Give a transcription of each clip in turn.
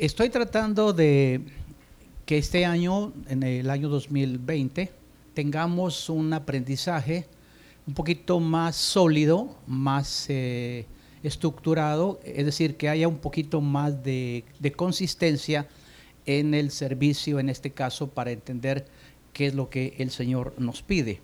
Estoy tratando de que este año, en el año 2020, tengamos un aprendizaje un poquito más sólido, más eh, estructurado, es decir, que haya un poquito más de, de consistencia en el servicio, en este caso, para entender qué es lo que el Señor nos pide.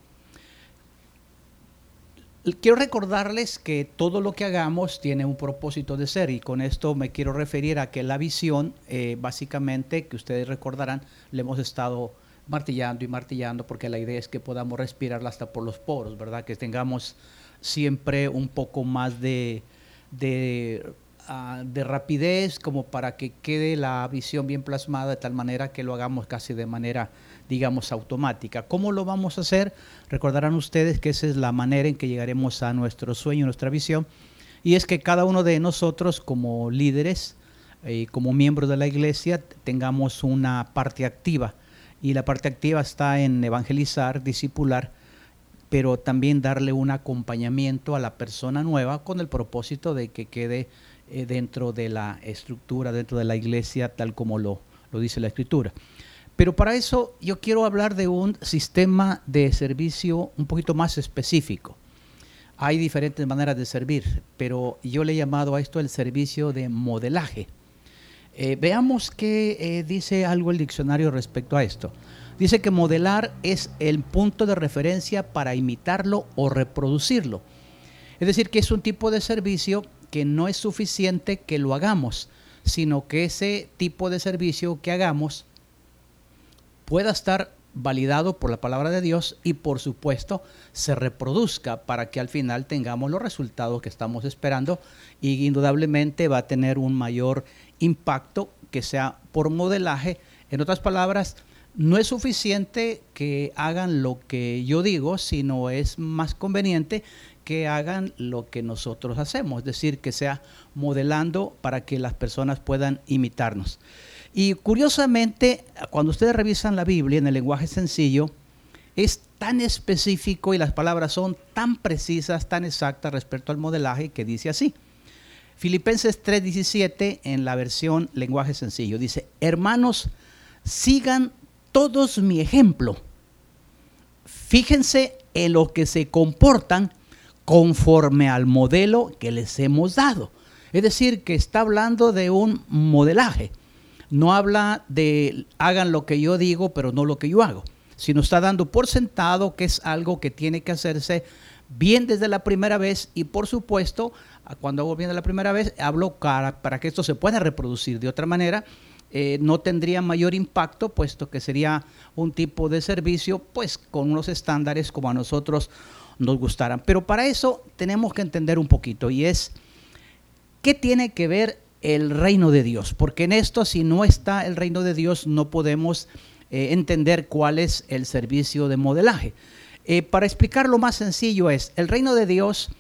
Quiero recordarles que todo lo que hagamos tiene un propósito de ser y con esto me quiero referir a que la visión, eh, básicamente, que ustedes recordarán, le hemos estado martillando y martillando porque la idea es que podamos respirarla hasta por los poros, ¿verdad? Que tengamos siempre un poco más de, de, ah, de rapidez como para que quede la visión bien plasmada de tal manera que lo hagamos casi de manera digamos, automática. ¿Cómo lo vamos a hacer? Recordarán ustedes que esa es la manera en que llegaremos a nuestro sueño, nuestra visión, y es que cada uno de nosotros como líderes eh, como miembros de la iglesia tengamos una parte activa, y la parte activa está en evangelizar, discipular, pero también darle un acompañamiento a la persona nueva con el propósito de que quede eh, dentro de la estructura, dentro de la iglesia, tal como lo, lo dice la escritura. Pero para eso yo quiero hablar de un sistema de servicio un poquito más específico. Hay diferentes maneras de servir, pero yo le he llamado a esto el servicio de modelaje. Eh, veamos qué eh, dice algo el diccionario respecto a esto. Dice que modelar es el punto de referencia para imitarlo o reproducirlo. Es decir, que es un tipo de servicio que no es suficiente que lo hagamos, sino que ese tipo de servicio que hagamos pueda estar validado por la palabra de Dios y por supuesto se reproduzca para que al final tengamos los resultados que estamos esperando y indudablemente va a tener un mayor impacto que sea por modelaje. En otras palabras, no es suficiente que hagan lo que yo digo, sino es más conveniente que hagan lo que nosotros hacemos, es decir, que sea modelando para que las personas puedan imitarnos. Y curiosamente, cuando ustedes revisan la Biblia en el lenguaje sencillo, es tan específico y las palabras son tan precisas, tan exactas respecto al modelaje que dice así. Filipenses 3:17 en la versión lenguaje sencillo dice, hermanos, sigan todos mi ejemplo. Fíjense en lo que se comportan conforme al modelo que les hemos dado. Es decir, que está hablando de un modelaje no habla de hagan lo que yo digo, pero no lo que yo hago, sino está dando por sentado que es algo que tiene que hacerse bien desde la primera vez y por supuesto, cuando hago bien de la primera vez, hablo para, para que esto se pueda reproducir. De otra manera, eh, no tendría mayor impacto, puesto que sería un tipo de servicio, pues con unos estándares como a nosotros nos gustaran. Pero para eso tenemos que entender un poquito y es, ¿qué tiene que ver el reino de Dios, porque en esto si no está el reino de Dios no podemos eh, entender cuál es el servicio de modelaje. Eh, para explicarlo más sencillo es, el reino de Dios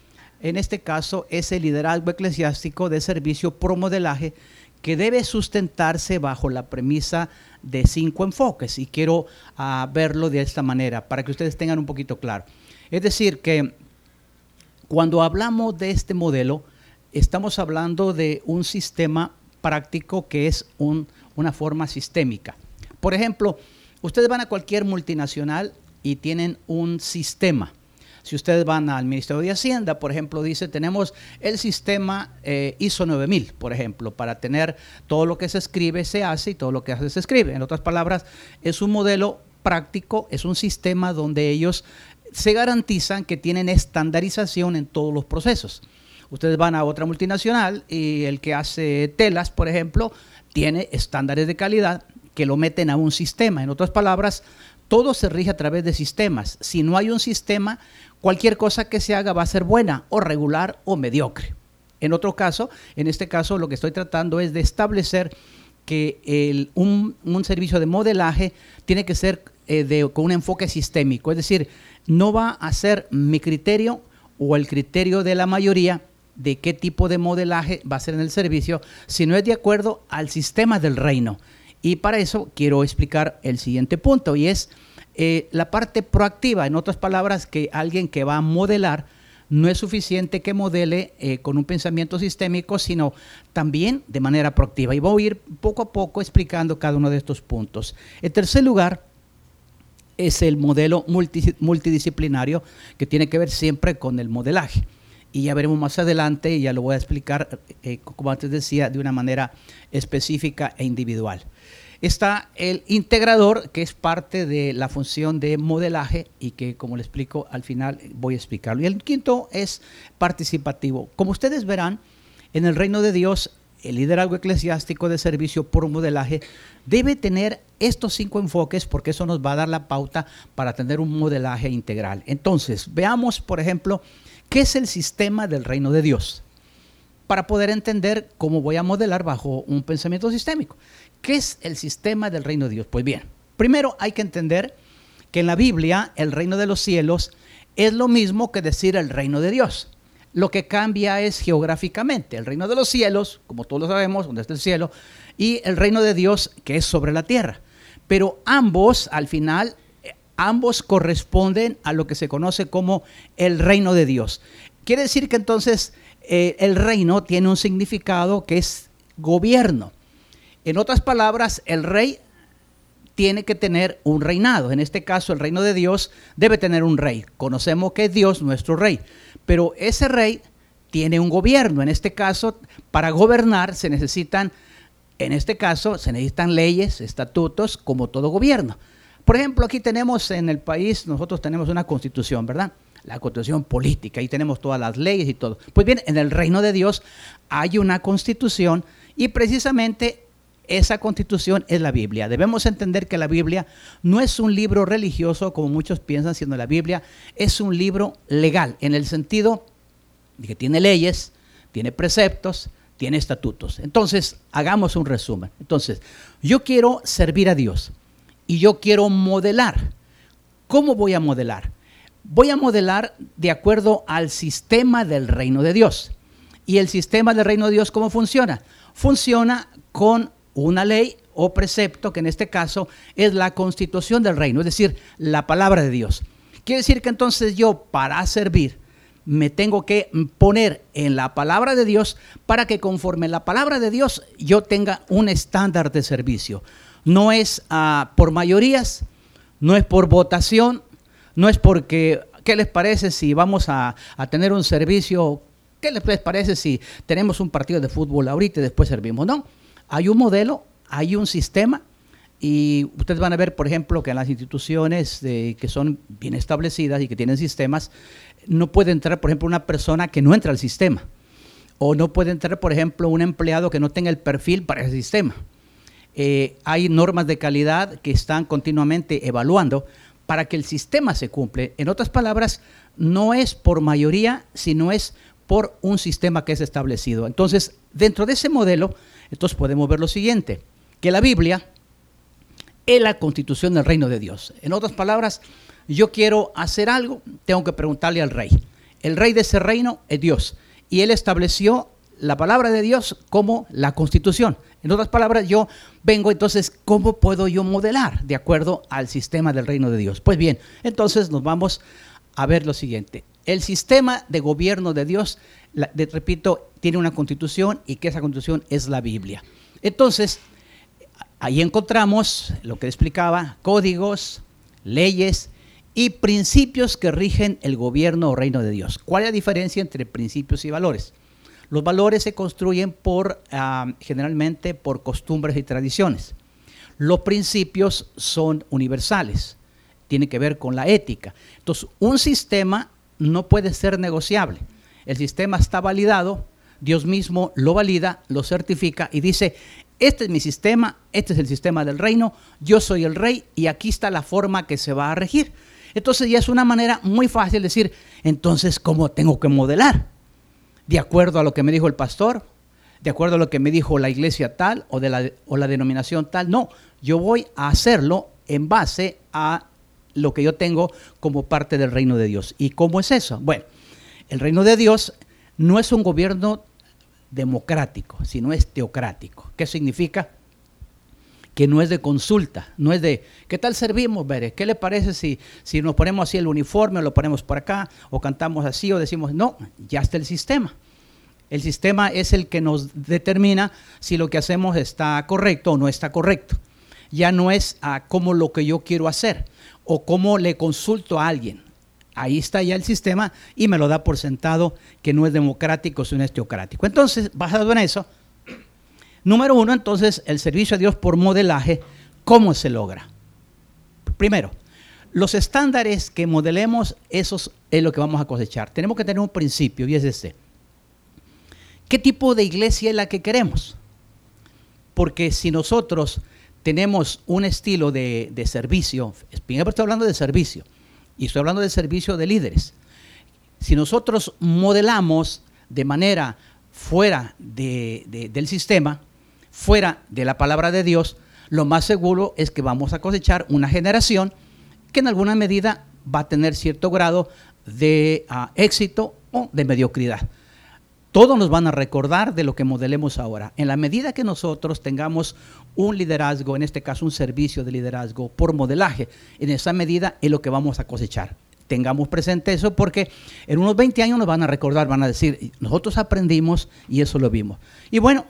en este caso es el liderazgo eclesiástico de servicio pro modelaje que debe sustentarse bajo la premisa de cinco enfoques y quiero ah, verlo de esta manera para que ustedes tengan un poquito claro. Es decir, que cuando hablamos de este modelo, estamos hablando de un sistema práctico que es una forma sistémica. Por ejemplo, ustedes van a cualquier multinacional y tienen un sistema. Si ustedes van al Ministerio de Hacienda, por ejemplo, dice, tenemos el sistema eh, ISO 9000, por ejemplo, para tener todo lo que se escribe se hace y todo lo que hace se escribe. En otras palabras, es un modelo práctico, es un sistema donde ellos se garantizan que tienen estandarización en todos los procesos. Ustedes van a otra multinacional y el que hace telas, por ejemplo, tiene estándares de calidad que lo meten a un sistema. En otras palabras, todo se rige a través de sistemas. Si no hay un sistema, cualquier cosa que se haga va a ser buena o regular o mediocre. En otro caso, en este caso lo que estoy tratando es de establecer que un, servicio de modelaje tiene que ser eh, con un enfoque sistémico, es decir, no va a ser mi criterio o el criterio de la mayoría, de qué tipo de modelaje va a ser en el servicio, si no es de acuerdo al sistema del reino. Y para eso quiero explicar el siguiente punto y es eh, la parte proactiva, en otras palabras, que alguien que va a modelar no es suficiente que modele eh, con un pensamiento sistémico, sino también de manera proactiva. Y voy a ir poco a poco explicando cada uno de estos puntos. En tercer lugar, es el modelo multidisciplinario que tiene que ver siempre con el modelaje. Y ya veremos más adelante, y ya lo voy a explicar, eh, como antes decía, de una manera específica e individual. Está el integrador, que es parte de la función de modelaje y que, como le explico, al final voy a explicarlo. Y el quinto es participativo. Como ustedes verán, en el reino de Dios, el liderazgo eclesiástico de servicio por modelaje debe tener estos cinco enfoques porque eso nos va a dar la pauta para tener un modelaje integral. Entonces, veamos, por ejemplo, qué es el sistema del reino de Dios para poder entender cómo voy a modelar bajo un pensamiento sistémico. ¿Qué es el sistema del reino de Dios? Pues bien, primero hay que entender que en la Biblia el reino de los cielos es lo mismo que decir el reino de Dios. Lo que cambia es geográficamente. El reino de los cielos, como todos lo sabemos, donde está el cielo, y el reino de Dios, que es sobre la tierra. Pero ambos, al final, ambos corresponden a lo que se conoce como el reino de Dios. Quiere decir que entonces eh, el reino tiene un significado que es gobierno. En otras palabras, el rey tiene que tener un reinado. En este caso, el reino de Dios debe tener un rey. Conocemos que es Dios nuestro rey, pero ese rey tiene un gobierno. En este caso, para gobernar se necesitan, en este caso, se necesitan leyes, estatutos, como todo gobierno. Por ejemplo, aquí tenemos en el país, nosotros tenemos una constitución, ¿verdad? La constitución política, ahí tenemos todas las leyes y todo. Pues bien, en el reino de Dios hay una constitución y precisamente esa constitución es la Biblia. Debemos entender que la Biblia no es un libro religioso como muchos piensan, sino la Biblia es un libro legal, en el sentido de que tiene leyes, tiene preceptos, tiene estatutos. Entonces, hagamos un resumen. Entonces, yo quiero servir a Dios y yo quiero modelar. ¿Cómo voy a modelar? Voy a modelar de acuerdo al sistema del reino de Dios. ¿Y el sistema del reino de Dios cómo funciona? Funciona con una ley o precepto, que en este caso es la constitución del reino, es decir, la palabra de Dios. Quiere decir que entonces yo para servir me tengo que poner en la palabra de Dios para que conforme la palabra de Dios yo tenga un estándar de servicio. No es uh, por mayorías, no es por votación, no es porque, ¿qué les parece si vamos a, tener un servicio? ¿Qué les parece si tenemos un partido de fútbol ahorita y después servimos? No hay un modelo, hay un sistema y ustedes van a ver, por ejemplo, que en las instituciones que son bien establecidas y que tienen sistemas, no puede entrar, por ejemplo, una persona que no entra al sistema. O no puede entrar, por ejemplo, un empleado que no tenga el perfil para ese sistema. Eh, hay normas de calidad que están continuamente evaluando para que el sistema se cumple. En otras palabras, no es por mayoría, sino es por un sistema que es establecido. Entonces, dentro de ese modelo, entonces podemos ver lo siguiente, que la Biblia es la constitución del reino de Dios. En otras palabras, yo quiero hacer algo, tengo que preguntarle al rey. El rey de ese reino es Dios y él estableció la palabra de Dios como la constitución. En otras palabras, yo vengo entonces, ¿cómo puedo yo modelar de acuerdo al sistema del reino de Dios? Pues bien, entonces nos vamos a ver lo siguiente. El sistema de gobierno de Dios, repito, tiene una constitución y que esa constitución es la Biblia. Entonces, ahí encontramos lo que explicaba, códigos, leyes y principios que rigen el gobierno o reino de Dios. ¿Cuál es la diferencia entre principios y valores? Los valores se construyen por, ah, generalmente por costumbres y tradiciones. Los principios son universales, tienen que ver con la ética. Entonces, un sistema no puede ser negociable. El sistema está validado, Dios mismo lo valida, lo certifica y dice, este es mi sistema, este es el sistema del reino, yo soy el rey y aquí está la forma que se va a regir. Entonces ya es una manera muy fácil de decir, entonces, ¿cómo tengo que modelar? ¿De acuerdo a lo que me dijo el pastor? ¿De acuerdo a lo que me dijo la iglesia tal o, de la, o la denominación tal? No, yo voy a hacerlo en base a lo que yo tengo como parte del reino de Dios. ¿Y cómo es eso? Bueno, el reino de Dios no es un gobierno democrático, sino es teocrático. ¿Qué significa? Que no es de consulta, no es de, ¿qué tal servimos, Bere? ¿Qué le parece si, si nos ponemos así el uniforme, o lo ponemos por acá, o cantamos así, o decimos, no, ya está el sistema. El sistema es el que nos determina si lo que hacemos está correcto o no está correcto. Ya no es a cómo lo que yo quiero hacer o cómo le consulto a alguien. Ahí está ya el sistema y me lo da por sentado que no es democrático, sino es teocrático. Entonces, basado en eso, Número uno, entonces, el servicio a Dios por modelaje, ¿cómo se logra? Primero, los estándares que modelemos, esos es lo que vamos a cosechar. Tenemos que tener un principio y es este. ¿Qué tipo de iglesia es la que queremos? Porque si nosotros tenemos un estilo de, servicio, primero estoy hablando de servicio, y estoy hablando de servicio de líderes. Si nosotros modelamos de manera fuera del sistema, fuera de la palabra de Dios, lo más seguro es que vamos a cosechar una generación que en alguna medida va a tener cierto grado de ah, éxito o de mediocridad. Todos nos van a recordar de lo que modelemos ahora. En la medida que nosotros tengamos un liderazgo, en este caso un servicio de liderazgo por modelaje, en esa medida es lo que vamos a cosechar. Tengamos presente eso porque en unos 20 años nos van a recordar, van a decir, nosotros aprendimos y eso lo vimos. Y bueno,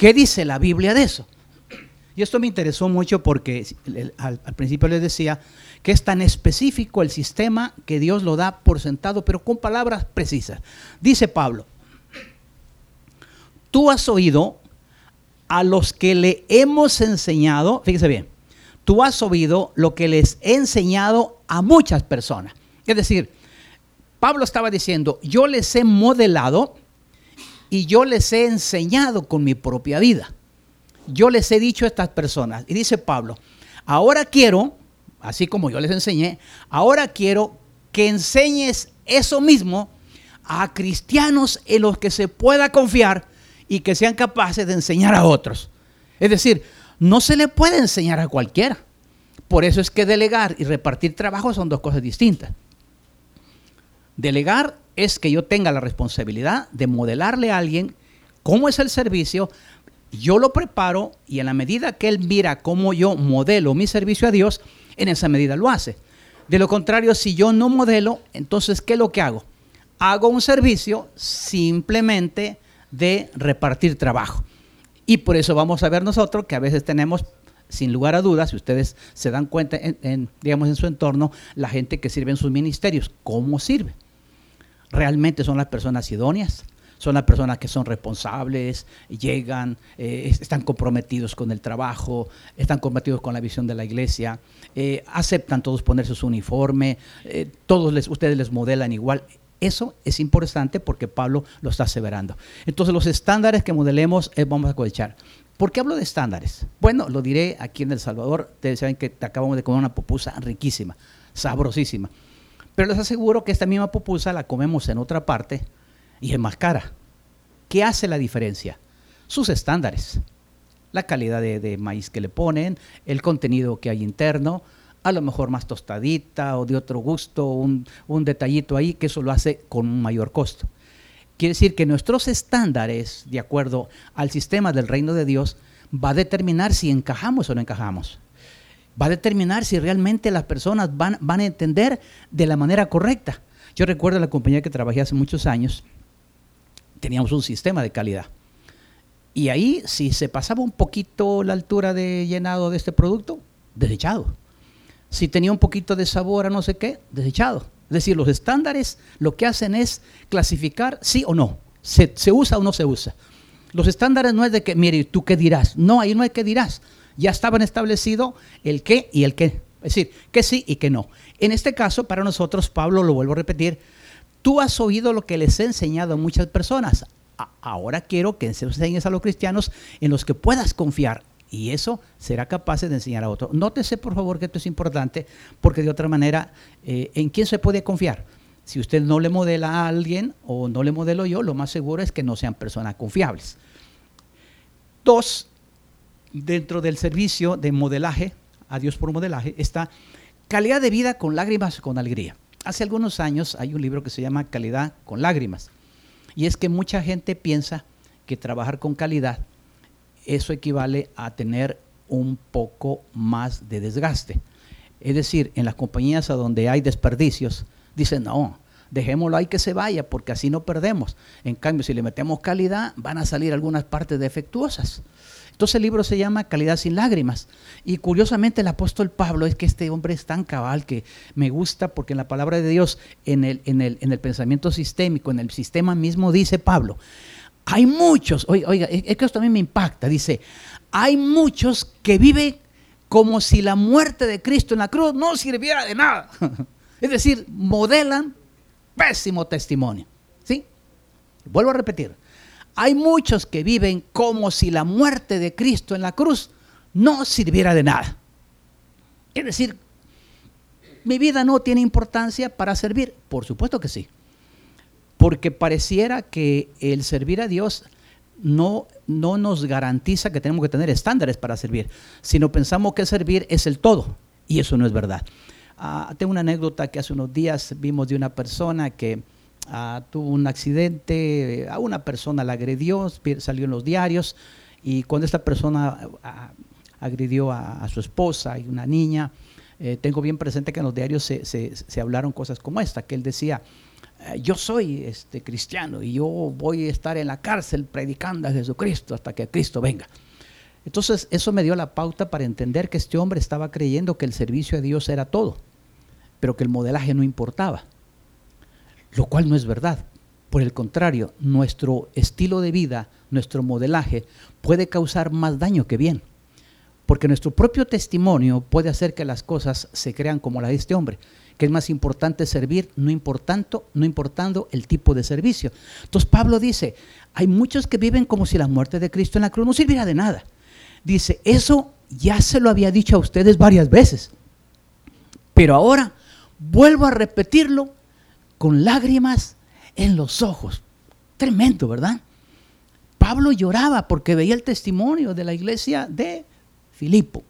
¿Qué dice la Biblia de eso? Y esto me interesó mucho porque al, principio les decía que es tan específico el sistema que Dios lo da por sentado, pero con palabras precisas. Dice Pablo, tú has oído a los que le hemos enseñado, fíjese bien, tú has oído lo que les he enseñado a muchas personas. Es decir, Pablo estaba diciendo, yo les he modelado y yo les he enseñado con mi propia vida. Yo les he dicho a estas personas, y dice Pablo, ahora quiero, así como yo les enseñé, ahora quiero que enseñes eso mismo a cristianos en los que se pueda confiar y que sean capaces de enseñar a otros. Es decir, no se le puede enseñar a cualquiera. Por eso es que delegar y repartir trabajo son dos cosas distintas. Delegar es que yo tenga la responsabilidad de modelarle a alguien cómo es el servicio, yo lo preparo y en la medida que él mira cómo yo modelo mi servicio a Dios, en esa medida lo hace. De lo contrario, si yo no modelo, entonces, ¿qué es lo que hago? Hago un servicio simplemente de repartir trabajo. Y por eso vamos a ver nosotros que a veces tenemos, sin lugar a dudas, si ustedes se dan cuenta, en, digamos, en su entorno, la gente que sirve en sus ministerios, ¿cómo sirve? Realmente son las personas idóneas, son las personas que son responsables, llegan, eh, están comprometidos con el trabajo, están comprometidos con la visión de la iglesia, eh, aceptan todos ponerse su uniforme, eh, todos les, ustedes les modelan igual. Eso es importante porque Pablo lo está aseverando. Entonces los estándares que modelemos vamos a cosechar. ¿Por qué hablo de estándares? Bueno, lo diré aquí en El Salvador. Ustedes saben que acabamos de comer una pupusa riquísima, sabrosísima. Pero les aseguro que esta misma pupusa la comemos en otra parte y es más cara. ¿Qué hace la diferencia? Sus estándares. La calidad de, maíz que le ponen, el contenido que hay interno, a lo mejor más tostadita o de otro gusto, un, un detallito ahí, que eso lo hace con un mayor costo. Quiere decir que nuestros estándares, de acuerdo al sistema del reino de Dios, va a determinar si encajamos o no encajamos va a determinar si realmente las personas van, van a entender de la manera correcta. Yo recuerdo la compañía que trabajé hace muchos años, teníamos un sistema de calidad. Y ahí, si se pasaba un poquito la altura de llenado de este producto, desechado. Si tenía un poquito de sabor a no sé qué, desechado. Es decir, los estándares lo que hacen es clasificar sí o no. Se, usa o no se usa. Los estándares no es de que, mire, ¿tú qué dirás? No, ahí no hay que dirás ya estaban establecido el qué y el qué. Es decir, que sí y que no. En este caso, para nosotros, Pablo, lo vuelvo a repetir, tú has oído lo que les he enseñado a muchas personas. ahora quiero que enseñes a los cristianos en los que puedas confiar. Y eso será capaz de enseñar a otros. Nótese, por favor, que esto es importante, porque de otra manera, eh, ¿en quién se puede confiar? Si usted no le modela a alguien o no le modelo yo, lo más seguro es que no sean personas confiables. Dos, dentro del servicio de modelaje, a Dios por modelaje, está calidad de vida con lágrimas, con alegría. Hace algunos años hay un libro que se llama Calidad con lágrimas. Y es que mucha gente piensa que trabajar con calidad, eso equivale a tener un poco más de desgaste. Es decir, en las compañías a donde hay desperdicios, dicen, no, dejémoslo ahí que se vaya porque así no perdemos. En cambio, si le metemos calidad, van a salir algunas partes defectuosas. Entonces el libro se llama Calidad sin lágrimas. Y curiosamente el apóstol Pablo es que este hombre es tan cabal que me gusta porque en la palabra de Dios, en el, en el, en el pensamiento sistémico, en el sistema mismo, dice Pablo, hay muchos, oiga, es que esto también me impacta, dice, hay muchos que viven como si la muerte de Cristo en la cruz no sirviera de nada. Es decir, modelan pésimo testimonio. ¿Sí? Vuelvo a repetir. Hay muchos que viven como si la muerte de Cristo en la cruz no sirviera de nada. Es decir, mi vida no tiene importancia para servir. Por supuesto que sí. Porque pareciera que el servir a Dios no, no nos garantiza que tenemos que tener estándares para servir, sino pensamos que servir es el todo. Y eso no es verdad. Ah, tengo una anécdota que hace unos días vimos de una persona que ah, tuvo un accidente, a una persona la agredió, salió en los diarios, y cuando esta persona ah, agredió a, su esposa y una niña, eh, tengo bien presente que en los diarios se, se, hablaron cosas como esta, que él decía, eh, yo soy este cristiano y yo voy a estar en la cárcel predicando a Jesucristo hasta que Cristo venga. Entonces eso me dio la pauta para entender que este hombre estaba creyendo que el servicio a Dios era todo pero que el modelaje no importaba, lo cual no es verdad. Por el contrario, nuestro estilo de vida, nuestro modelaje puede causar más daño que bien, porque nuestro propio testimonio puede hacer que las cosas se crean como la de este hombre, que es más importante servir, no importando, no importando el tipo de servicio. Entonces Pablo dice, hay muchos que viven como si la muerte de Cristo en la cruz no sirviera de nada. Dice, eso ya se lo había dicho a ustedes varias veces, pero ahora vuelvo a repetirlo con lágrimas en los ojos. Tremendo, ¿verdad? Pablo lloraba porque veía el testimonio de la iglesia de Filipo.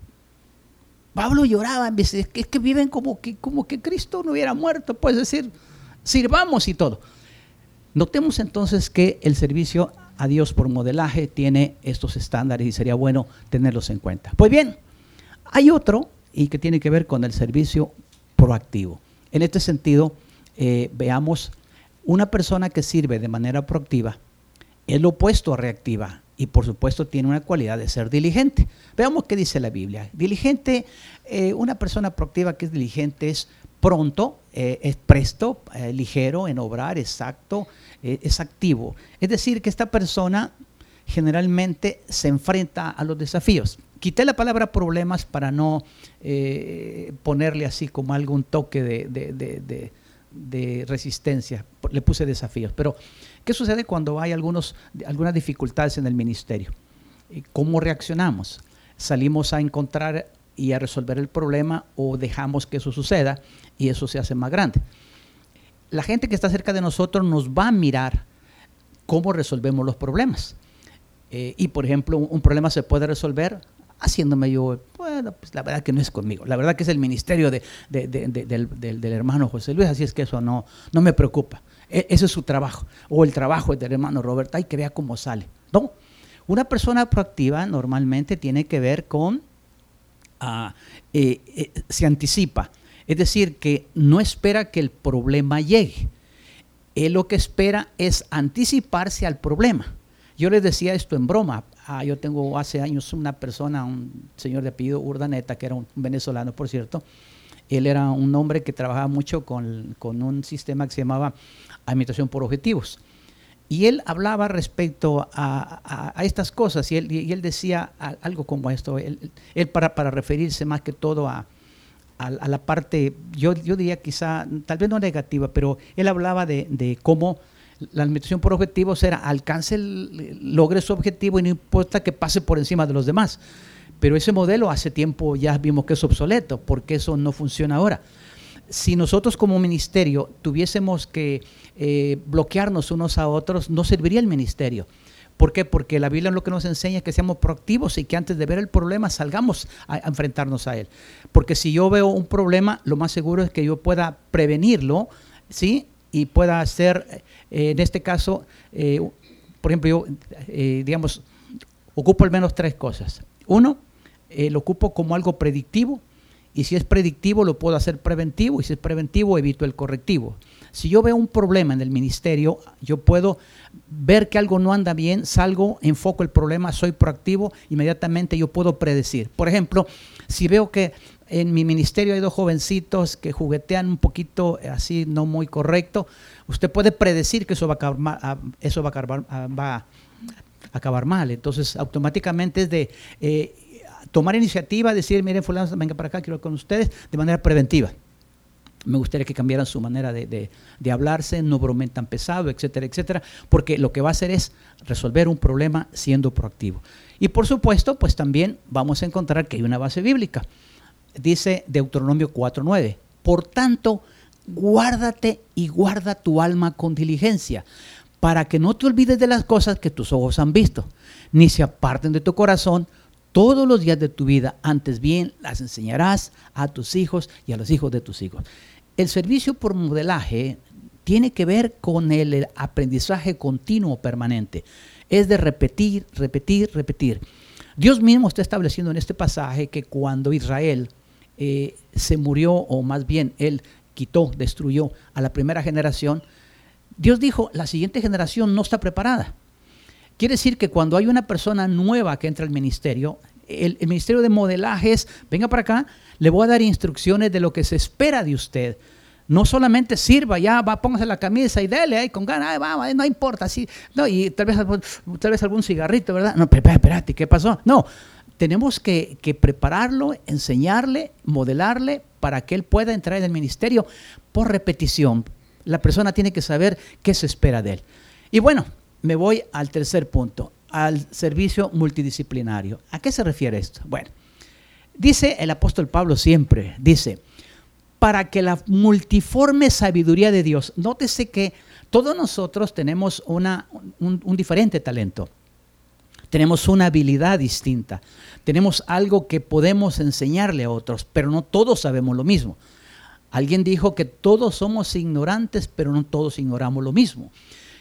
Pablo lloraba, es que viven como que, como que Cristo no hubiera muerto, pues decir, sirvamos y todo. Notemos entonces que el servicio a Dios por modelaje tiene estos estándares y sería bueno tenerlos en cuenta. Pues bien, hay otro y que tiene que ver con el servicio proactivo. En este sentido, eh, veamos una persona que sirve de manera proactiva es lo opuesto a reactiva y por supuesto tiene una cualidad de ser diligente. Veamos qué dice la Biblia. Diligente, eh, una persona proactiva que es diligente es pronto, eh, es presto, ligero en obrar, exacto, es activo. Es decir, que esta persona generalmente se enfrenta a los desafíos. Quité la palabra problemas para no eh, ponerle así como algún toque de, resistencia. Le puse desafíos. Pero, ¿qué sucede cuando hay algunos, algunas dificultades en el ministerio? ¿Cómo reaccionamos? ¿Salimos a encontrar y a resolver el problema o dejamos que eso suceda y eso se hace más grande? La gente que está cerca de nosotros nos va a mirar cómo resolvemos los problemas. Eh, y por ejemplo, un problema se puede resolver haciéndome yo, bueno, pues la verdad que no es conmigo, la verdad que es el ministerio de, del, hermano José Luis, así es que eso no, no me preocupa. E, ese es su trabajo, o el trabajo del hermano Roberto, hay que vea cómo sale. No, una persona proactiva normalmente tiene que ver con, ah, eh, eh, se anticipa, es decir, que no espera que el problema llegue. Él lo que espera es anticiparse al problema. Yo les decía esto en broma. Ah, yo tengo hace años una persona, un señor de apellido Urdaneta, que era un venezolano, por cierto. Él era un hombre que trabajaba mucho con, un sistema que se llamaba administración por objetivos. Y él hablaba respecto a, estas cosas y él, y él, decía algo como esto. Él, para, para, referirse más que todo a, la parte, yo, yo diría quizá, tal vez no negativa, pero él hablaba de, de cómo la alimentación por objetivos era alcance, logre su objetivo y no importa que pase por encima de los demás. Pero ese modelo hace tiempo ya vimos que es obsoleto, porque eso no funciona ahora. Si nosotros como ministerio tuviésemos que eh, bloquearnos unos a otros, no serviría el ministerio. ¿Por qué? Porque la Biblia lo que nos enseña es que seamos proactivos y que antes de ver el problema salgamos a, enfrentarnos a él. Porque si yo veo un problema, lo más seguro es que yo pueda prevenirlo, ¿sí? Y pueda ser, eh, en este caso, eh, por ejemplo, yo, eh, digamos, ocupo al menos tres cosas. Uno, eh, lo ocupo como algo predictivo y si es predictivo lo puedo hacer preventivo y si es preventivo evito el correctivo. Si yo veo un problema en el ministerio, yo puedo ver que algo no anda bien, salgo, enfoco el problema, soy proactivo, inmediatamente yo puedo predecir. Por ejemplo, si veo que en mi ministerio hay dos jovencitos que juguetean un poquito así, no muy correcto, usted puede predecir que eso va a acabar, mal, eso va a acabar, va a acabar mal. Entonces, automáticamente es de eh, tomar iniciativa, decir, miren, fulano, venga para acá, quiero ir con ustedes, de manera preventiva. Me gustaría que cambiaran su manera de, hablarse, no bromen tan pesado, etcétera, etcétera, porque lo que va a hacer es resolver un problema siendo proactivo. Y por supuesto, pues también vamos a encontrar que hay una base bíblica. Dice Deuteronomio 4.9, por tanto, guárdate y guarda tu alma con diligencia, para que no te olvides de las cosas que tus ojos han visto, ni se aparten de tu corazón, todos los días de tu vida, antes bien las enseñarás a tus hijos y a los hijos de tus hijos. El servicio por modelaje tiene que ver con el aprendizaje continuo permanente. Es de repetir, repetir, repetir. Dios mismo está estableciendo en este pasaje que cuando Israel eh, se murió, o más bien él quitó, destruyó a la primera generación, Dios dijo, la siguiente generación no está preparada. Quiere decir que cuando hay una persona nueva que entra al ministerio, el, ministerio de modelaje es, venga para acá, le voy a dar instrucciones de lo que se espera de usted. No solamente sirva, ya va, póngase la camisa y dele ahí con ganas, no importa, sí, no, y tal vez, tal vez algún cigarrito, ¿verdad? No, espérate, ¿qué pasó? No, tenemos que, prepararlo, enseñarle, modelarle para que él pueda entrar en el ministerio por repetición. La persona tiene que saber qué se espera de él. Y bueno, me voy al tercer punto, al servicio multidisciplinario. ¿A qué se refiere esto? Bueno, dice el apóstol Pablo siempre, dice, para que la multiforme sabiduría de Dios, nótese que todos nosotros tenemos una, un, un diferente talento, tenemos una habilidad distinta, tenemos algo que podemos enseñarle a otros, pero no todos sabemos lo mismo. Alguien dijo que todos somos ignorantes, pero no todos ignoramos lo mismo.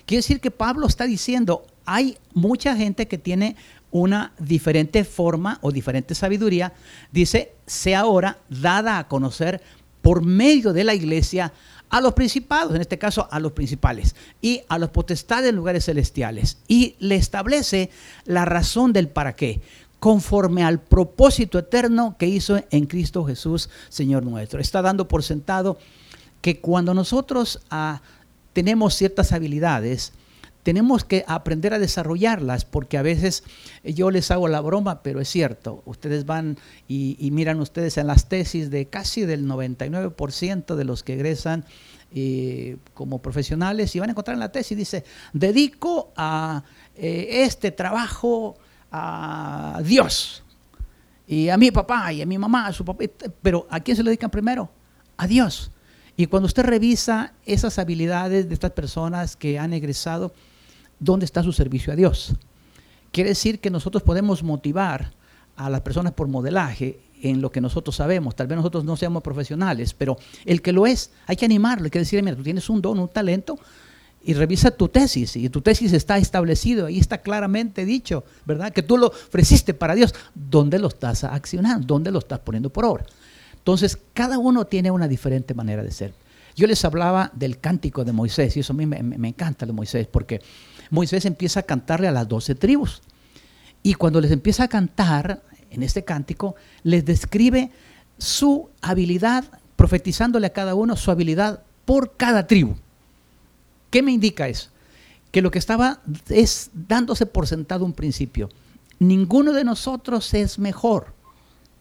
Quiere decir que Pablo está diciendo, hay mucha gente que tiene una diferente forma o diferente sabiduría. Dice, sea ahora dada a conocer por medio de la iglesia a los principados, en este caso a los principales, y a los potestades en lugares celestiales. Y le establece la razón del para qué, conforme al propósito eterno que hizo en Cristo Jesús, Señor nuestro. Está dando por sentado que cuando nosotros ah, tenemos ciertas habilidades, tenemos que aprender a desarrollarlas, porque a veces yo les hago la broma, pero es cierto, ustedes van y, miran ustedes en las tesis de casi del 99% de los que egresan eh, como profesionales y van a encontrar en la tesis, dice, dedico a eh, este trabajo a Dios y a mi papá y a mi mamá, a su papá, pero ¿a quién se lo dedican primero? A Dios. Y cuando usted revisa esas habilidades de estas personas que han egresado, ¿dónde está su servicio a Dios? Quiere decir que nosotros podemos motivar a las personas por modelaje en lo que nosotros sabemos. Tal vez nosotros no seamos profesionales, pero el que lo es, hay que animarlo, hay que decirle, mira, tú tienes un don, un talento, y revisa tu tesis, y tu tesis está establecido, ahí está claramente dicho, ¿verdad? Que tú lo ofreciste para Dios. ¿Dónde lo estás accionando? ¿Dónde lo estás poniendo por obra? Entonces, cada uno tiene una diferente manera de ser. Yo les hablaba del cántico de Moisés, y eso a mí me, encanta de Moisés, porque Moisés empieza a cantarle a las doce tribus. Y cuando les empieza a cantar en este cántico, les describe su habilidad, profetizándole a cada uno su habilidad por cada tribu. ¿Qué me indica eso? Que lo que estaba es dándose por sentado un principio. Ninguno de nosotros es mejor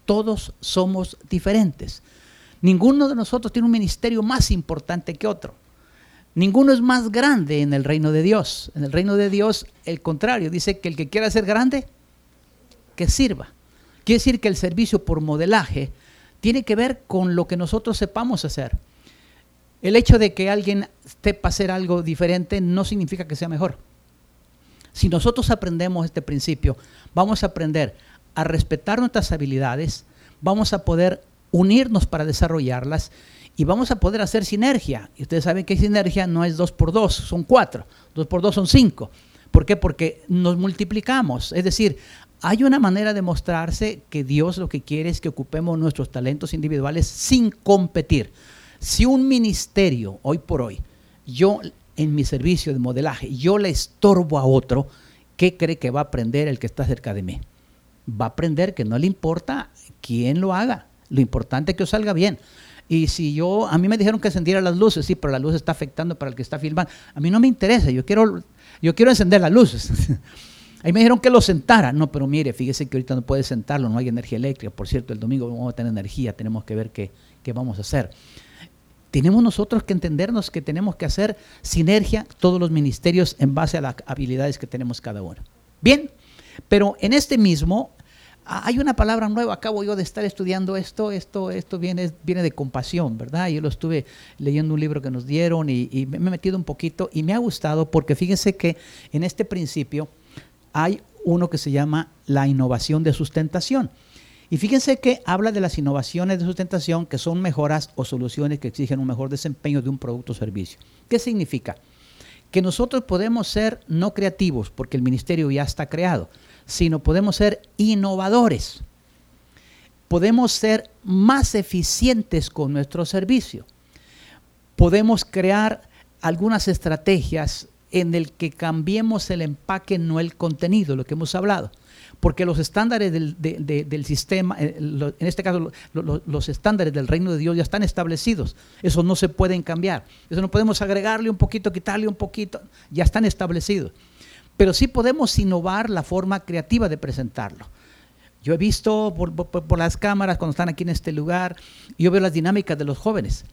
todos somos diferentes. Ninguno de nosotros tiene un ministerio más importante que otro. Ninguno es más grande en el reino de Dios. En el reino de Dios, el contrario, dice que el que quiera ser grande, que sirva. Quiere decir que el servicio por modelaje tiene que ver con lo que nosotros sepamos hacer. El hecho de que alguien sepa hacer algo diferente no significa que sea mejor. Si nosotros aprendemos este principio, vamos a aprender a respetar nuestras habilidades, vamos a poder unirnos para desarrollarlas y vamos a poder hacer sinergia. Y ustedes saben que sinergia no es dos por dos, son cuatro. Dos por dos son cinco. ¿Por qué? Porque nos multiplicamos. Es decir, hay una manera de mostrarse que Dios lo que quiere es que ocupemos nuestros talentos individuales sin competir. Si un ministerio, hoy por hoy, yo en mi servicio de modelaje, yo le estorbo a otro, ¿qué cree que va a aprender el que está cerca de mí? Va a aprender que no le importa quién lo haga, lo importante es que salga bien. Y si yo, a mí me dijeron que encendiera las luces, sí, pero la luz está afectando para el que está filmando. A mí no me interesa, yo quiero, yo quiero encender las luces. Ahí me dijeron que lo sentara. No, pero mire, fíjese que ahorita no puede sentarlo, no hay energía eléctrica. Por cierto, el domingo vamos a tener energía, tenemos que ver qué, qué vamos a hacer. Tenemos nosotros que entendernos que tenemos que hacer sinergia todos los ministerios en base a las habilidades que tenemos cada uno. Bien, pero en este mismo hay una palabra nueva, acabo yo de estar estudiando esto, esto, esto viene, de compasión, ¿verdad? Yo lo estuve leyendo un libro que nos dieron y, y me he metido un poquito y me ha gustado porque fíjense que en este principio hay uno que se llama la innovación de sustentación. Y fíjense que habla de las innovaciones de sustentación que son mejoras o soluciones que exigen un mejor desempeño de un producto o servicio. ¿Qué significa? Que nosotros podemos ser no creativos, porque el ministerio ya está creado, sino podemos ser innovadores. Podemos ser más eficientes con nuestro servicio. Podemos crear algunas estrategias en el que cambiemos el empaque, no el contenido, lo que hemos hablado. Porque los estándares del, sistema, eh, en este caso los estándares del reino de Dios ya están establecidos. Eso no se pueden cambiar. Eso no podemos agregarle un poquito, quitarle un poquito. Ya están establecidos. Pero sí podemos innovar la forma creativa de presentarlo. Yo he visto por, por las cámaras cuando están aquí en este lugar, yo veo las dinámicas de los jóvenes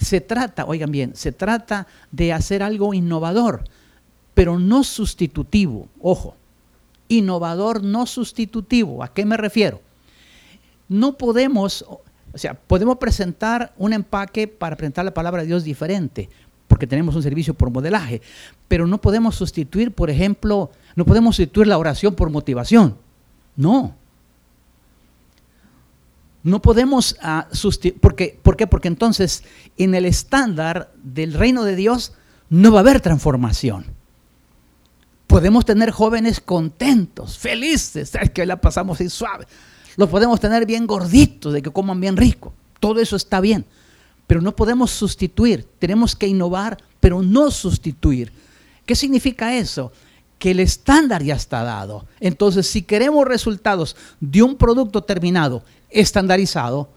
se trata, oigan bien, se trata de hacer algo innovador, pero no sustitutivo. Ojo, innovador no sustitutivo. ¿A qué me refiero? No podemos, o sea, podemos presentar un empaque para presentar la palabra de Dios diferente, porque tenemos un servicio por modelaje, pero no podemos sustituir, por ejemplo, no podemos sustituir la oración por motivación. No, no podemos uh, porque, ¿Por qué? Porque entonces en el estándar del reino de Dios no va a haber transformación. Podemos tener jóvenes contentos, felices, ¿sabes? que la pasamos así suave. Los podemos tener bien gorditos, de que coman bien rico. Todo eso está bien. Pero no podemos sustituir. Tenemos que innovar, pero no sustituir. ¿Qué significa eso? que el estándar ya está dado. Entonces, si queremos resultados de un producto terminado, estandarizado,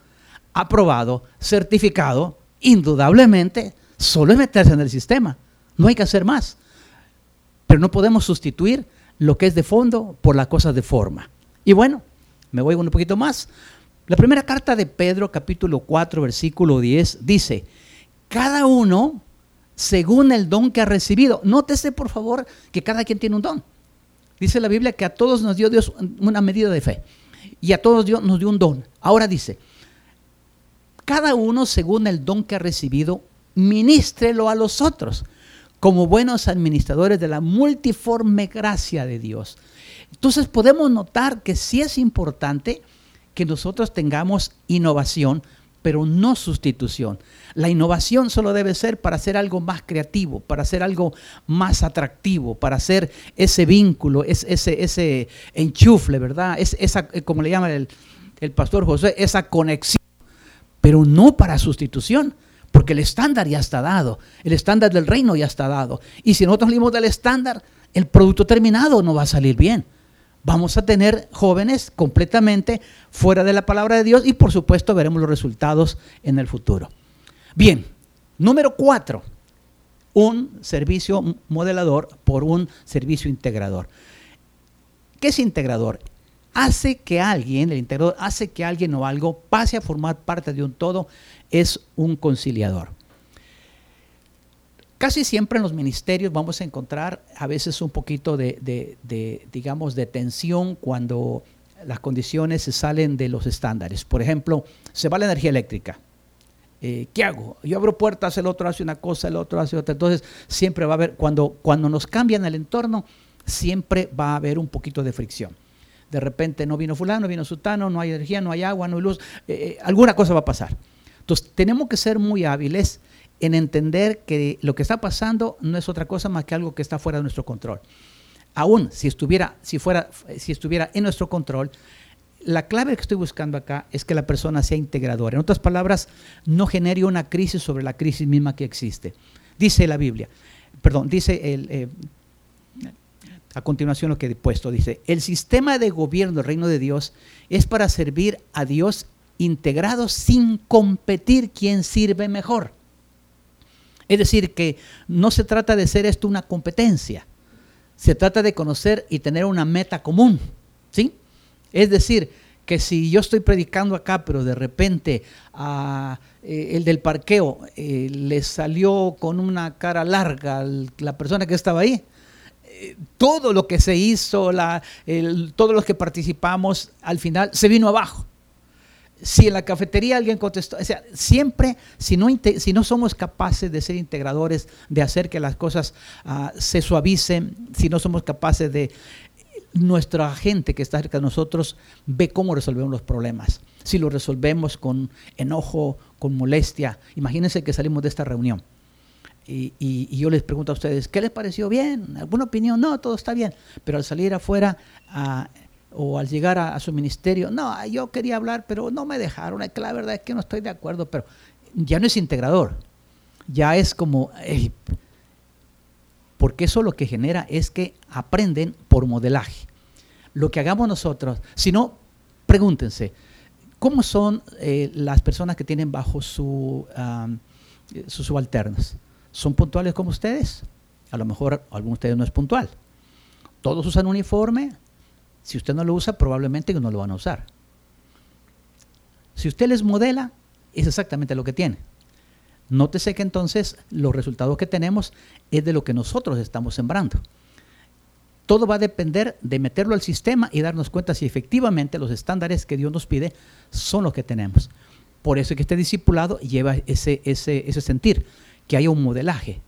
aprobado, certificado, indudablemente, solo es meterse en el sistema. No hay que hacer más. Pero no podemos sustituir lo que es de fondo por las cosas de forma. Y bueno, me voy un poquito más. La primera carta de Pedro, capítulo 4, versículo 10, dice, cada uno según el don que ha recibido. Nótese, por favor, que cada quien tiene un don. Dice la Biblia que a todos nos dio Dios una medida de fe y a todos Dios nos dio un don. Ahora dice, cada uno según el don que ha recibido, ministrelo a los otros como buenos administradores de la multiforme gracia de Dios. Entonces podemos notar que sí es importante que nosotros tengamos innovación, pero no sustitución. La innovación solo debe ser para hacer algo más creativo, para hacer algo más atractivo, para hacer ese vínculo, ese, ese enchufle, ¿verdad? Es, esa, eh, como le llama el, el pastor José, esa conexión, pero no para sustitución porque el estándar ya está dado, el estándar del reino ya está dado. Y si nosotros salimos del estándar, el producto terminado no va a salir bien vamos a tener jóvenes completamente fuera de la palabra de Dios y por supuesto veremos los resultados en el futuro. Bien, número cuatro, un servicio modelador por un servicio integrador. ¿Qué es integrador? Hace que alguien, el integrador hace que alguien o algo pase a formar parte de un todo, es un conciliador. Casi siempre en los ministerios vamos a encontrar a veces un poquito de, digamos, de tensión cuando las condiciones se salen de los estándares. Por ejemplo, se va la energía eléctrica. Eh, ¿Qué hago? Yo abro puertas, el otro hace una cosa, el otro hace otra. Entonces, siempre va a haber, cuando, cuando nos cambian el entorno, siempre va a haber un poquito de fricción. De repente no vino fulano, vino sutano, no hay energía, no hay agua, no hay luz. Eh, eh, alguna cosa va a pasar. Entonces, tenemos que ser muy hábiles en entender que lo que está pasando no es otra cosa más que algo que está fuera de nuestro control. aún si estuviera, si fuera, si estuviera en nuestro control, la clave que estoy buscando acá es que la persona sea integradora. En otras palabras, no genere una crisis sobre la crisis misma que existe. Dice la Biblia, perdón, dice el, eh, a continuación lo que he puesto, dice, el sistema de gobierno del reino de Dios es para servir a Dios integrado sin competir quién sirve mejor. Es decir, que no se trata de ser esto una competencia, se trata de conocer y tener una meta común, ¿sí? Es decir, que si yo estoy predicando acá, pero de repente a, eh, el del parqueo eh, le salió con una cara larga la persona que estaba ahí, eh, todo lo que se hizo, todos los que participamos, al final se vino abajo. Si en la cafetería alguien contestó, o sea, siempre, si no, somos capaces de ser integradores, de hacer que las cosas ah, se suavicen, si no somos capaces de nuestra gente que está cerca de nosotros ve cómo resolvemos los problemas. Si lo resolvemos con enojo, con molestia, imagínense que salimos de esta reunión y, yo les pregunto a ustedes, ¿qué les pareció bien? ¿Alguna opinión? No, todo está bien. Pero al salir afuera o al llegar a, su ministerio, no, yo quería hablar, pero no me dejaron. la verdad es que no estoy de acuerdo, pero ya no es integrador. Ya es como, porque eso lo que genera es que aprenden por modelaje. Lo que hagamos nosotros, si no, pregúntense, ¿cómo son eh, las personas que tienen bajo su, sus subalternos? ¿Son puntuales como ustedes? A lo mejor alguno de ustedes no es puntual. Todos usan uniforme. Si usted no lo usa, probablemente no lo van a usar. Si usted les modela, es exactamente lo que tiene. Nótese que entonces los resultados que tenemos es de lo que nosotros estamos sembrando. Todo va a depender de meterlo al sistema y darnos cuenta si efectivamente los estándares que Dios nos pide son los que tenemos. Por eso es que este discipulado lleva ese, ese, ese sentir, que haya un modelaje,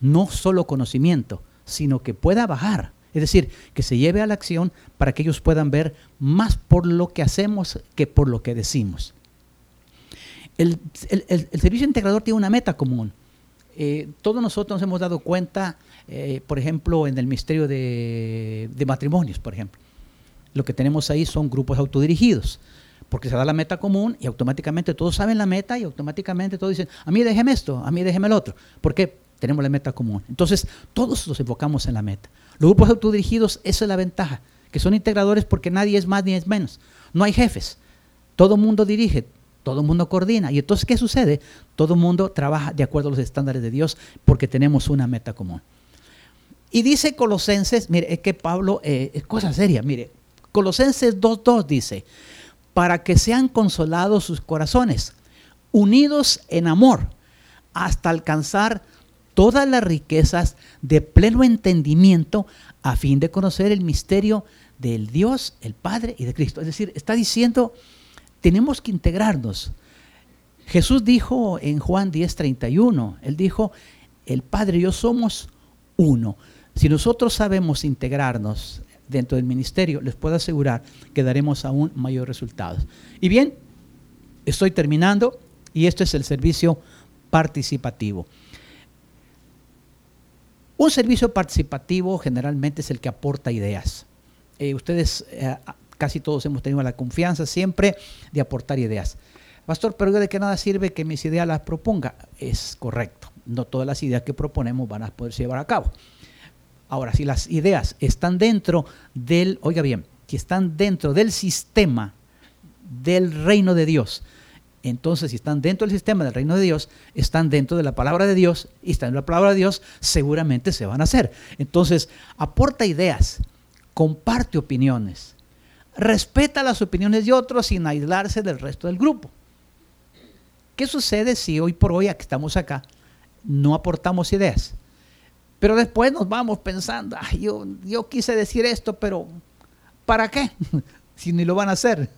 no solo conocimiento, sino que pueda bajar. Es decir, que se lleve a la acción para que ellos puedan ver más por lo que hacemos que por lo que decimos. El, servicio integrador tiene una meta común. Eh, todos nosotros nos hemos dado cuenta, eh, por ejemplo, en el misterio de, matrimonios, por ejemplo. Lo que tenemos ahí son grupos autodirigidos, porque se da la meta común y automáticamente todos saben la meta y automáticamente todos dicen, a mí déjeme esto, a mí déjeme el otro. ¿Por qué? Tenemos la meta común. Entonces, todos nos enfocamos en la meta. Los grupos autodirigidos, esa es la ventaja, que son integradores porque nadie es más ni es menos. No hay jefes. Todo mundo dirige, todo mundo coordina. Y entonces, ¿qué sucede? Todo mundo trabaja de acuerdo a los estándares de Dios porque tenemos una meta común. Y dice Colosenses, mire, es que Pablo, eh, es cosa seria, mire, Colosenses 2.2 dice, para que sean consolados sus corazones, unidos en amor, hasta alcanzar todas las riquezas de pleno entendimiento, a fin de conocer el misterio del Dios, el Padre y de Cristo. Es decir, está diciendo tenemos que integrarnos. Jesús dijo en Juan 10:31, Él dijo, el Padre y yo somos uno. Si nosotros sabemos integrarnos dentro del ministerio, les puedo asegurar que daremos aún mayores resultados. Y bien, estoy terminando y esto es el servicio participativo. Un servicio participativo generalmente es el que aporta ideas. Eh, ustedes eh, casi todos hemos tenido la confianza siempre de aportar ideas. Pastor, pero de qué nada sirve que mis ideas las proponga. Es correcto. No todas las ideas que proponemos van a poderse llevar a cabo. Ahora, si las ideas están dentro del, oiga bien, si están dentro del sistema del reino de Dios, entonces si están dentro del sistema del reino de Dios, están dentro de la palabra de Dios y están en la palabra de Dios, seguramente se van a hacer. Entonces, aporta ideas, comparte opiniones, respeta las opiniones de otros sin aislarse del resto del grupo. ¿Qué sucede si hoy por hoy, que estamos acá, no aportamos ideas? Pero después nos vamos pensando, yo, quise decir esto, pero ¿para qué? si ni lo van a hacer.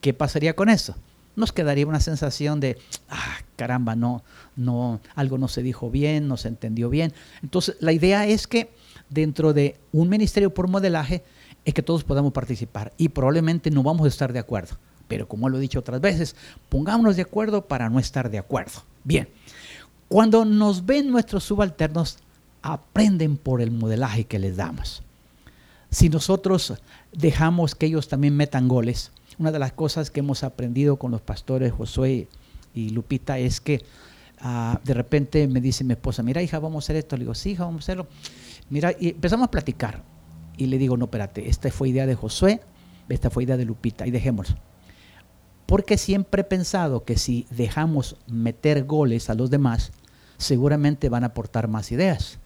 ¿Qué pasaría con eso? Nos quedaría una sensación de, ah, caramba, no, no, algo no se dijo bien, no se entendió bien. Entonces, la idea es que dentro de un ministerio por modelaje, es que todos podamos participar y probablemente no vamos a estar de acuerdo. Pero como lo he dicho otras veces, pongámonos de acuerdo para no estar de acuerdo. Bien, cuando nos ven nuestros subalternos, aprenden por el modelaje que les damos. Si nosotros dejamos que ellos también metan goles, una de las cosas que hemos aprendido con los pastores Josué y Lupita es que ah, de repente me dice mi esposa, mira hija, vamos a hacer esto. Le digo, sí, hija, vamos a hacerlo. Mira, y empezamos a platicar. Y le digo, no, espérate, esta fue idea de Josué, esta fue idea de Lupita, y dejémoslo. Porque siempre he pensado que si dejamos meter goles a los demás, seguramente van a aportar más ideas.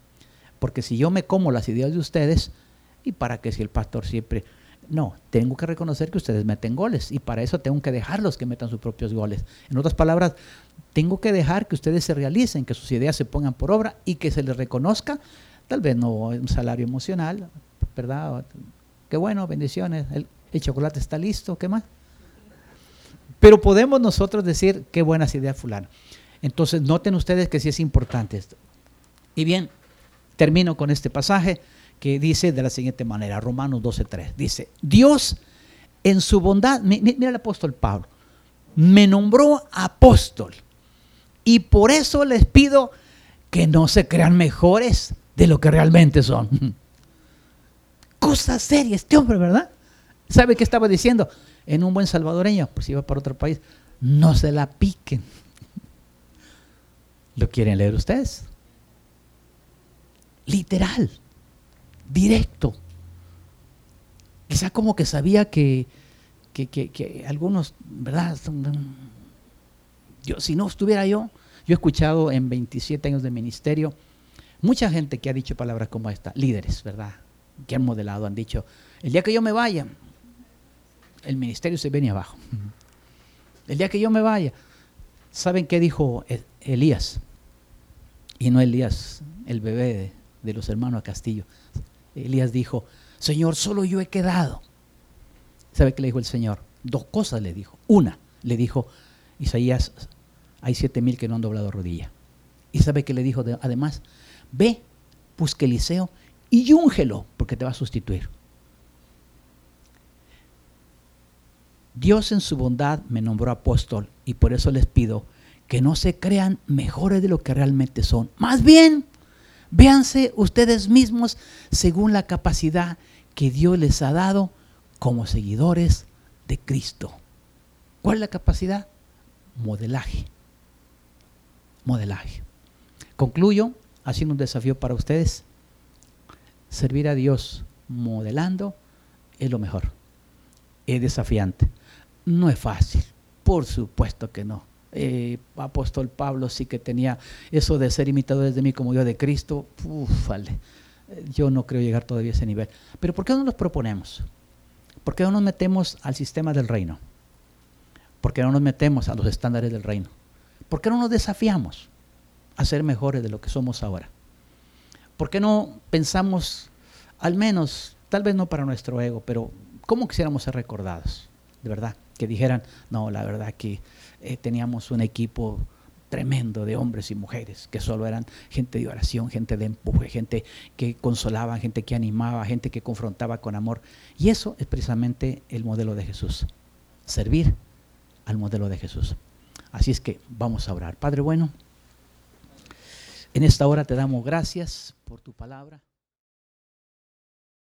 Porque si yo me como las ideas de ustedes, ¿y para qué si el pastor siempre... No, tengo que reconocer que ustedes meten goles y para eso tengo que dejarlos que metan sus propios goles. En otras palabras, tengo que dejar que ustedes se realicen, que sus ideas se pongan por obra y que se les reconozca, tal vez no un salario emocional, ¿verdad? Qué bueno, bendiciones, el, el chocolate está listo, ¿qué más? Pero podemos nosotros decir qué buenas ideas fulano. Entonces, noten ustedes que sí es importante esto. Y bien, termino con este pasaje que dice de la siguiente manera, Romanos 12.3. Dice, Dios en su bondad, mira el apóstol Pablo, me nombró apóstol. Y por eso les pido que no se crean mejores de lo que realmente son. Cosa seria este hombre, ¿verdad? ¿Sabe qué estaba diciendo? En un buen salvadoreño, pues si iba para otro país, no se la piquen. ¿Lo quieren leer ustedes? Literal, directo. Quizá como que sabía que, que, algunos, ¿verdad? Yo, si no estuviera yo, yo he escuchado en 27 años de ministerio mucha gente que ha dicho palabras como esta, líderes, ¿verdad? Que han modelado, han dicho, el día que yo me vaya, el ministerio se viene abajo. El día que yo me vaya, ¿saben qué dijo e-, Elías? Y no Elías, el bebé de, los hermanos Castillo. Elías dijo, Señor, solo yo he quedado. ¿Sabe qué le dijo el Señor? Dos cosas le dijo. Una, le dijo, Isaías, hay siete mil que no han doblado rodilla. Y sabe qué le dijo además, ve, busque Eliseo y úngelo, porque te va a sustituir. Dios en su bondad me nombró apóstol y por eso les pido que no se crean mejores de lo que realmente son. Más bien, véanse ustedes mismos según la capacidad que Dios les ha dado como seguidores de Cristo. ¿Cuál es la capacidad? Modelaje. Modelaje. Concluyo haciendo un desafío para ustedes. Servir a Dios modelando es lo mejor. Es desafiante. No es fácil. Por supuesto que no eh, apóstol Pablo sí que tenía eso de ser imitadores de mí como yo de Cristo, vale. yo no creo llegar todavía a ese nivel. Pero ¿por qué no nos proponemos? ¿Por qué no nos metemos al sistema del reino? ¿Por qué no nos metemos a los estándares del reino? ¿Por qué no nos desafiamos a ser mejores de lo que somos ahora? ¿Por qué no pensamos, al menos, tal vez no para nuestro ego, pero cómo quisiéramos ser recordados? De verdad, que dijeran, no, la verdad que eh, teníamos un equipo tremendo de hombres y mujeres, que solo eran gente de oración, gente de empuje, gente que consolaba, gente que animaba, gente que confrontaba con amor. Y eso es precisamente el modelo de Jesús, servir al modelo de Jesús. Así es que vamos a orar. Padre bueno, en esta hora te damos gracias por tu palabra.